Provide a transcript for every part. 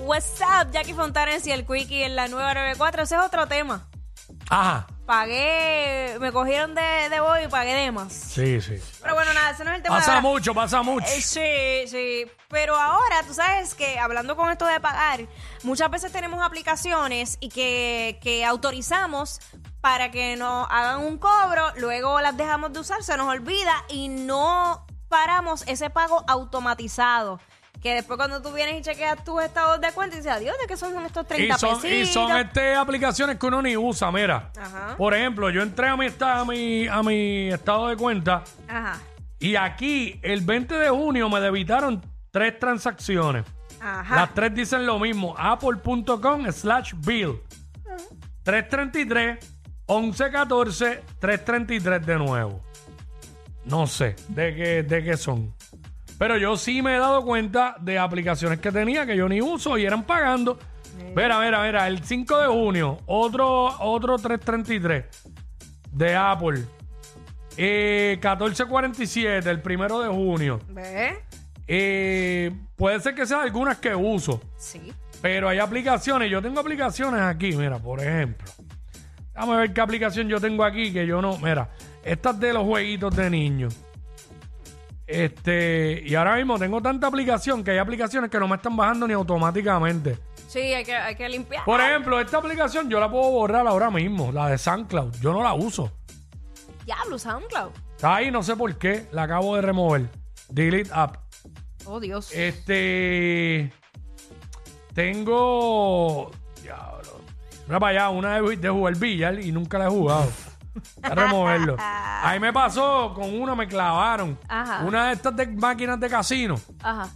What's up, Jackie Fontanes y el Quickie en la nueva 94. Ese es otro tema. Ajá. Pagué, me cogieron de, de boy y pagué de más. Sí, sí. Pero bueno, nada, ese no es el tema. de Pasa ahora. mucho, pasa mucho. Eh, sí, sí. Pero ahora, tú sabes que hablando con esto de pagar, muchas veces tenemos aplicaciones y que, que autorizamos para que nos hagan un cobro, luego las dejamos de usar, se nos olvida y no paramos ese pago automatizado. Que después cuando tú vienes y chequeas tus estados de cuenta y dices, adiós, ¿de qué son estos 30 Y son, y pesitos? son este, aplicaciones que uno ni usa, mira. Ajá. Por ejemplo, yo entré a mi, esta- a, mi, a mi estado de cuenta Ajá, y aquí el 20 de junio me debitaron tres transacciones. ajá. Las tres dicen lo mismo. Apple.com slash bill. 333, 1114, 333 de nuevo. No sé de qué, de qué son. Pero yo sí me he dado cuenta de aplicaciones que tenía que yo ni uso y eran pagando. Mira, mira, mira, el 5 de junio, otro, otro 333 de Apple. Eh, 1447, el primero de junio. ¿Ves? Eh, puede ser que sean algunas que uso, Sí. pero hay aplicaciones. Yo tengo aplicaciones aquí, mira, por ejemplo. Déjame ver qué aplicación yo tengo aquí que yo no. Mira, estas de los jueguitos de niños. Este, y ahora mismo tengo tanta aplicación que hay aplicaciones que no me están bajando ni automáticamente. Sí, hay que, hay que limpiar. Por ejemplo, esta aplicación yo la puedo borrar ahora mismo, la de SoundCloud. Yo no la uso. Diablo, SoundCloud. Está ahí, no sé por qué, la acabo de remover. Delete app. Oh, Dios. Este. Tengo. Diablo. Mira para allá, una de, de jugar billar y nunca la he jugado. A removerlo. Ahí me pasó, con una me clavaron. Ajá. Una de estas de máquinas de casino. Ajá.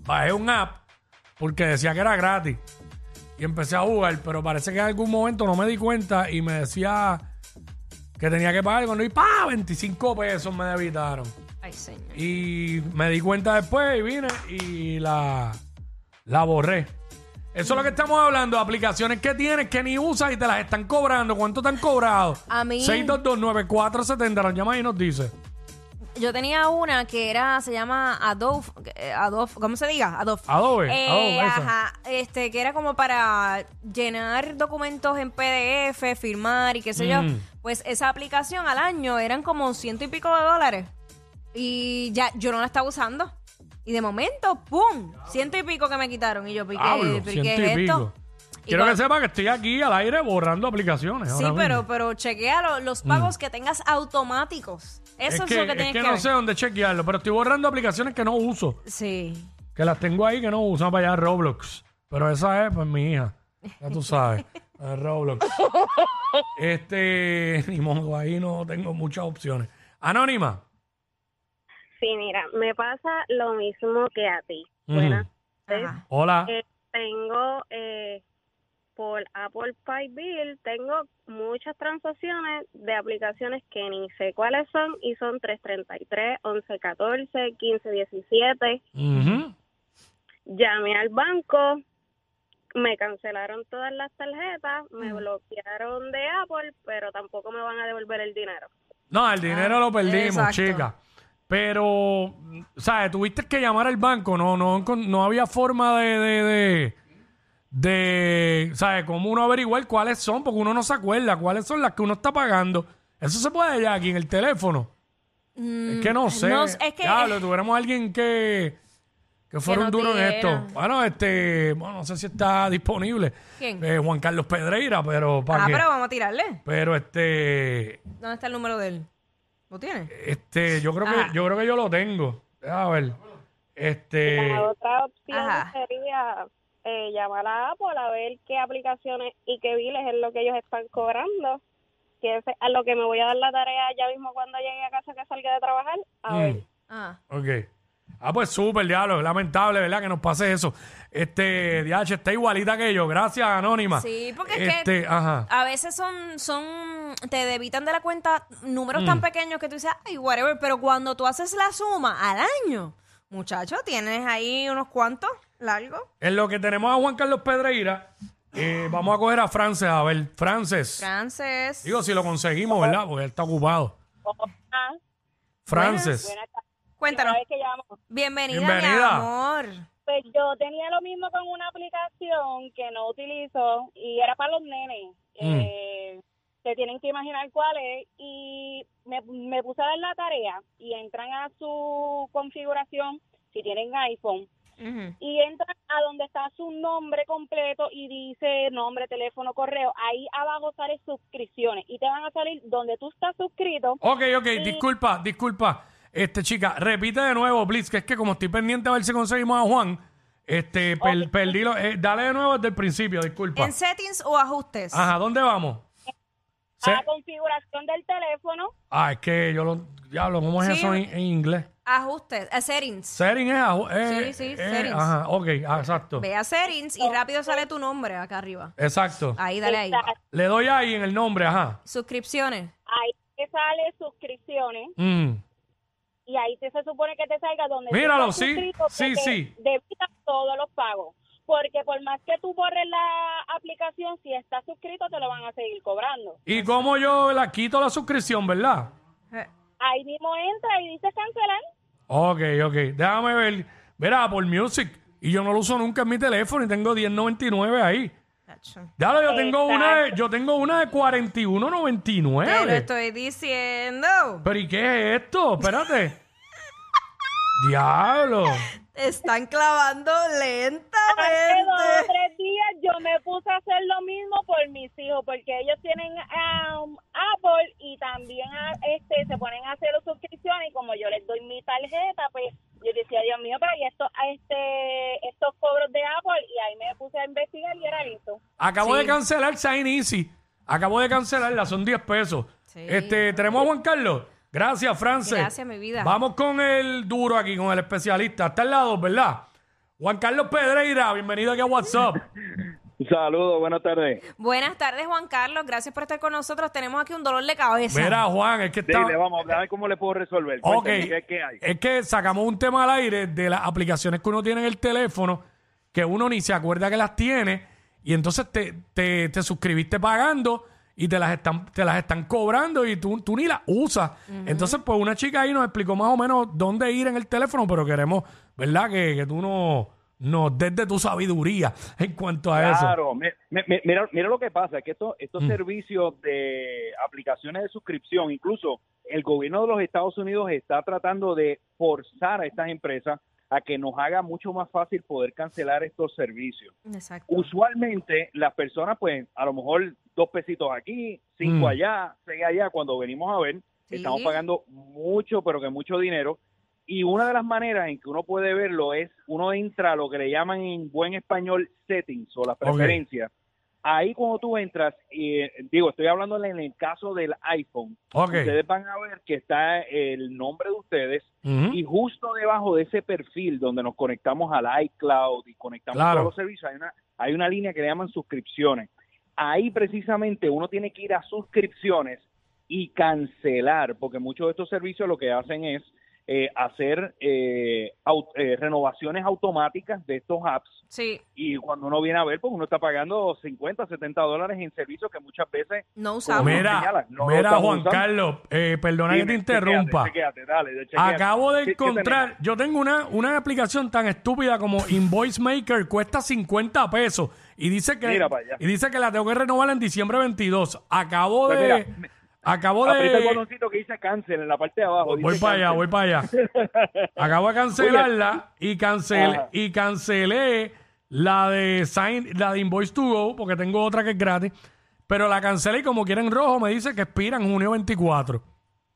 Bajé un app porque decía que era gratis. Y empecé a jugar, pero parece que en algún momento no me di cuenta y me decía que tenía que pagar. Cuando y pa, 25 pesos me debitaron. Ay, señor. Y me di cuenta después y vine y la, la borré. Eso es lo que estamos hablando, aplicaciones que tienes que ni usas y te las están cobrando. ¿Cuánto te han cobrado? A mí- 6229470, nos llama y nos dice. Yo tenía una que era, se llama Adobe, eh, Adobe, ¿cómo se diga? Adobe. Adobe, Eh, Adobe, esa. ajá, este, que era como para llenar documentos en PDF, firmar y qué sé yo. Mm. Pues esa aplicación al año eran como ciento y pico de dólares. Y ya, yo no la estaba usando. Y de momento, ¡pum! Ciento y pico que me quitaron. Y yo, ¿pero Hablo, qué, ciento es y esto? pico. Y Quiero que sepa que estoy aquí al aire borrando aplicaciones. Sí, ahora pero, mismo. pero chequea lo- los pagos que tengas automáticos. Eso es, que, lo que es tienes que que, no ver. sé dónde chequearlo, pero estoy borrando aplicaciones que no uso. Sí. Que las tengo ahí que no usan para allá Roblox. Pero esa es, pues, mi hija. Ya tú sabes. la de Roblox. Este, ni modo, ahí no tengo muchas opciones. Anónima. Sí, mira, me pasa lo mismo que a ti. Ujú. Buenas. Ajá. Hola. Eh, tengo eh, por Apple Pay Bill, tengo muchas transacciones de aplicaciones que ni sé cuáles son y son 333, 1114, 1517. Ujú. Llamé al banco, me cancelaron todas las tarjetas, me Mm. bloquearon de Apple, pero tampoco me van a devolver el dinero. No, el dinero Ah, lo perdimos, exacto. chica. Pero, ¿sabes? Tuviste que llamar al banco. No, no, no había forma de, de, de, de, ¿sabes? Cómo uno averiguar cuáles son, porque uno no se acuerda cuáles son las que uno está pagando. Eso se puede ya aquí en el teléfono. es que no sé. Mm, no sé, es que- Diablo, tuviéramos alguien que, que fuera un duro en esto. Bueno, este, bueno, no sé si está disponible. ¿Quién? Eh, Juan Carlos Pedreira, pero para Ah, qué. pero vamos a tirarle. Pero este, ¿Dónde está el número de él? ¿Lo tiene? este, yo creo Ajá. que, yo creo que yo lo tengo. Déjame ver. Este, La otra opción Ajá. sería eh, llamar a Apple a ver qué aplicaciones y qué biles es lo que ellos están cobrando. Que es a lo que me voy a dar la tarea ya mismo cuando llegue a casa que salga de trabajar. A mm, ver. Ah. ok. Ah, pues súper, diablo. Lamentable, ¿verdad? Que nos pase eso. Este, DH está igualita que yo. Gracias, Anónima. Sí, porque es este, que ajá. a veces son, son, te debitan de la cuenta números Mm. tan pequeños que tú dices, ay, whatever, pero cuando tú haces la suma al año, muchacho, tienes ahí unos cuantos largos. En lo que tenemos a Juan Carlos Pedreira, eh, vamos a coger a Frances. A ver, Frances. Frances. Digo, si lo conseguimos, ¿verdad? Porque él está ocupado. Frances. Cuéntanos. Bienvenida. mi amor. Pues yo tenía lo mismo con una aplicación que no utilizo y era para los nenes. Mm. Eh, se tienen que imaginar cuál es. Y me, me puse a dar la tarea y entran a su configuración, si tienen iPhone, y entran a donde está su nombre completo y dice nombre, teléfono, correo. Ahí abajo sale suscripciones y te van a salir donde tú estás suscrito. Ok, ok, disculpa, disculpa. Este, chica, repite de nuevo, please, que es que como estoy pendiente a ver si conseguimos a Juan, este, per- perdí lo- eh, dale de nuevo desde el principio, disculpa. ¿En settings o ajustes? Ajá, ¿dónde vamos? Se- A la configuración del teléfono. Ah, es que yo lo, diablo, ¿cómo es Sí. eso en, en inglés? Ajustes, eh, settings. Setting es, aju- eh, Sí, sí, eh, settings. Ajá, ok, ah, exacto. Ve a settings y rápido sale tu nombre acá arriba. Exacto. Ahí, dale ahí. Exacto. Le doy ahí en el nombre, ajá. Suscripciones. Ahí te sale suscripciones Mm. y ahí te, se supone que te salga donde tú Míralo, estás sí, suscrito, que sí, te sí. todos los pagos. Porque por más que tú borres la aplicación, si estás suscrito te lo van a seguir cobrando. ¿Y cómo yo la quito la suscripción, verdad? Eh, Ahí mismo entra y dices cancelar. Ok, ok. Déjame ver. Verá, Apple Music. Y yo no lo uso nunca en mi teléfono y tengo 10.99 ahí. Dale, yo tengo Exacto. una de, yo tengo una de Te lo 41.99. estoy diciendo. Pero ¿y qué es esto? Espérate. Diablo. Te están clavando Hace dos o lentamente. tres días yo me puse a hacer lo mismo por mis hijos, porque ellos tienen um, Apple y también ah, este se ponen a hacer suscripciones y como yo les doy mi tarjeta, pues yo decía, Dios mío, pero y esto, este, estos cobros de Apple y ahí me puse a investigar y era listo. Acabo Sí. de cancelar Sign Easy. Acabo de cancelarla, son 10 pesos. Sí. Este, tenemos a Juan Carlos. Gracias, Frances. Gracias, mi vida. Vamos con el duro aquí, con el especialista. Está al lado, ¿verdad? Juan Carlos Pedreira, bienvenido aquí a WhatsApp. Saludos, buenas tardes. Buenas tardes, Juan Carlos. Gracias por estar con nosotros. Tenemos aquí un dolor de cabeza. Mira, Juan, es que está... Dile, vamos a ver cómo le puedo resolver. Ok, Cuéntame, ¿qué, qué hay? es que sacamos un tema al aire de las aplicaciones que uno tiene en el teléfono, que uno ni se acuerda que las tiene, y entonces te, te, te suscribiste pagando y te las están, te las están cobrando y tú, tú ni las usas. Entonces, pues una chica ahí nos explicó más o menos dónde ir en el teléfono, pero queremos, ¿verdad? Que, que tú no nos des de tu sabiduría en cuanto a eso. Claro, me- me- me- mira, mira lo que pasa, que esto, Mm. estos servicios de aplicaciones de suscripción, incluso el gobierno de los Estados Unidos está tratando de forzar a estas empresas a que nos haga mucho más fácil poder cancelar estos servicios. Exacto. Usualmente las personas, pues, a lo mejor dos pesitos aquí, cinco Mm. allá, seis allá, cuando venimos a ver, Sí. estamos pagando mucho, pero que mucho dinero. Y una de las maneras en que uno puede verlo es, uno entra a lo que le llaman en buen español settings o las preferencias. Ahí cuando tú entras, y eh, digo, estoy hablando en el caso del iPhone, Ok. ustedes van a ver que está el nombre de ustedes y justo debajo de ese perfil donde nos conectamos al iCloud y conectamos Claro. todos los servicios, hay una, hay una línea que le llaman suscripciones. Ahí precisamente uno tiene que ir a suscripciones y cancelar, porque muchos de estos servicios lo que hacen es eh, hacer eh, eh, renovaciones automáticas de estos apps Sí, y cuando uno viene a ver, pues uno está pagando 50, 70 dólares en servicios que muchas veces... no usamos. Mira, Mira, señala, no lo mira estamos Juan usando. Carlos, eh, perdona que te interrumpa. dale. Acabo de ¿Qué- qué encontrar, yo tengo una, una aplicación tan estúpida como Invoice Maker, cuesta 50 pesos y dice que y dice que la tengo que renovar en diciembre 22. Acabo Pues de mira, acabo Aprieta el de botoncito que dice cancel en la parte de abajo. voy para allá, cancel. voy para allá. Acabo de cancelarla y cancelé Ajá. y cancelé la de Sign, la de Invoice to Go porque tengo otra que es gratis, pero la cancelé y como quieren rojo me dice que expira en junio 24.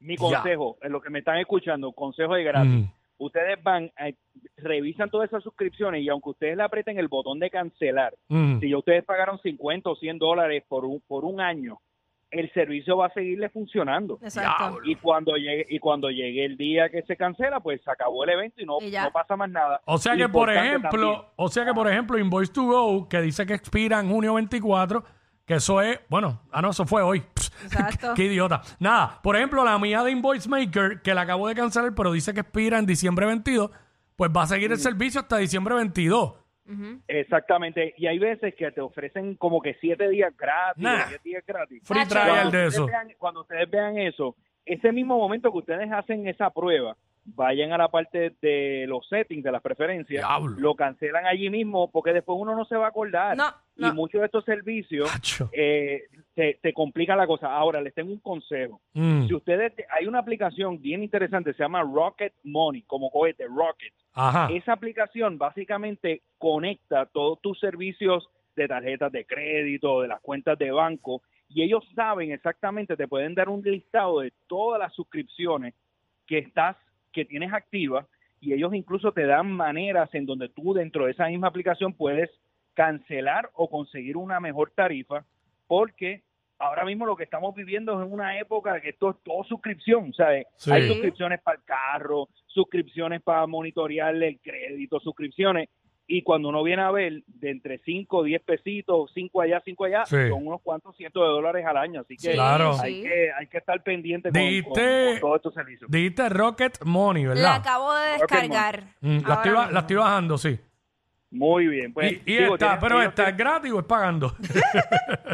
Mi consejo, en lo que me están escuchando, consejo de gratis. Mm. Ustedes van, eh, revisan todas esas suscripciones y aunque ustedes le aprieten el botón de cancelar, Mm. si ya ustedes pagaron 50 o 100 dólares por un, por un año, el servicio va a seguirle funcionando. Exacto. Y cuando llegue y cuando llegue el día que se cancela, pues se acabó el evento y no, Y no pasa más nada. O sea Lo que por ejemplo, también- o sea que por ejemplo Invoice to Go que dice que expira en junio 24, que eso es, bueno, ah no, eso fue hoy. Exacto. Qué idiota. Nada, por ejemplo, la mía de Invoice Maker que la acabo de cancelar, pero dice que expira en diciembre 22, pues va a seguir Mm. el servicio hasta diciembre 22. Exactamente. Y hay veces que te ofrecen como que siete días gratis, Nah. 10 días gratis. Free Nacho. trial Cuando de ustedes eso. vean- cuando ustedes vean eso, ese mismo momento que ustedes hacen esa prueba, vayan a la parte de los settings, de las preferencias, Diablo. lo cancelan allí mismo porque después uno no se va a acordar. No, no. Y muchos de estos servicios eh, te, te complican la cosa. Ahora, les tengo un consejo. Mm, Si ustedes, hay una aplicación bien interesante, se llama Rocket Money, como cohete, Rocket. Ajá. Esa aplicación básicamente conecta todos tus servicios de tarjetas de crédito, de las cuentas de banco, y ellos saben exactamente, te pueden dar un listado de todas las suscripciones que estás, que tienes activas, y ellos incluso te dan maneras en donde tú dentro de esa misma aplicación puedes cancelar o conseguir una mejor tarifa, porque ahora mismo lo que estamos viviendo es una época que esto es todo suscripción, ¿sabes? Sí. Hay suscripciones para el carro, suscripciones para monitorearle el crédito, suscripciones, y cuando uno viene a ver, de entre 5, 10 pesitos, 5 allá, 5 allá, Sí. son unos cuantos cientos de dólares al año, así que Claro. hay, que hay que estar pendiente con, Dijiste- con- con todos estos servicios. Dijiste Rocket Money, La ¿verdad? acabo de descargar. Mm, la, estoy, la estoy bajando, sí. Muy bien, pues y y digo, esta, tienes- pero esta, ¿es gratis o es pagando?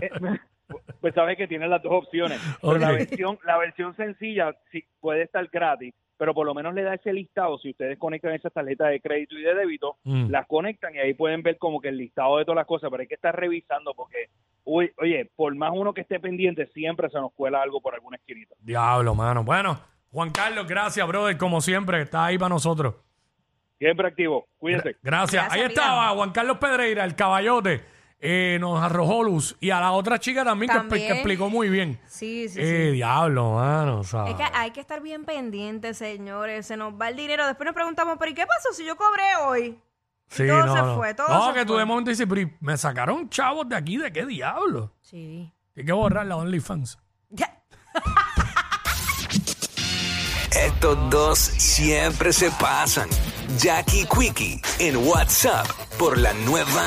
tienen- pues sabes que tienen las dos opciones. Pero la versión, la versión sencilla sí puede estar gratis, pero por lo menos le da ese listado. Si ustedes conectan esas tarjetas de crédito y de débito, Mm. las conectan y ahí pueden ver como que el listado de todas las cosas, pero hay que estar revisando porque, uy, oye, por más uno que esté pendiente, siempre se nos cuela algo por alguna esquinita. Diablo, mano. Bueno, Juan Carlos, gracias, brother, como siempre, está ahí para nosotros. Siempre activo, cuídense. Gracias. Gracias, Ahí estaba Juan Carlos Pedreira, el caballote. eh, nos arrojó luz. Y a la otra chica también, que expli- También. Que, explicó muy bien. Sí, sí, eh, sí. diablo, mano. ¿sabes? Es que hay que estar bien pendientes, señores. Se nos va el dinero. Después nos preguntamos, ¿pero y qué pasó si yo cobré hoy? Sí, todo no, se no. fue, todo No, se que tú fue. de momento dices, pero ¿y me sacaron chavos de aquí, ¿de qué diablo? Sí. Hay que borrar la OnlyFans. Ya. Estos dos siempre se pasan. Jackie Quickie en WhatsApp por la nueva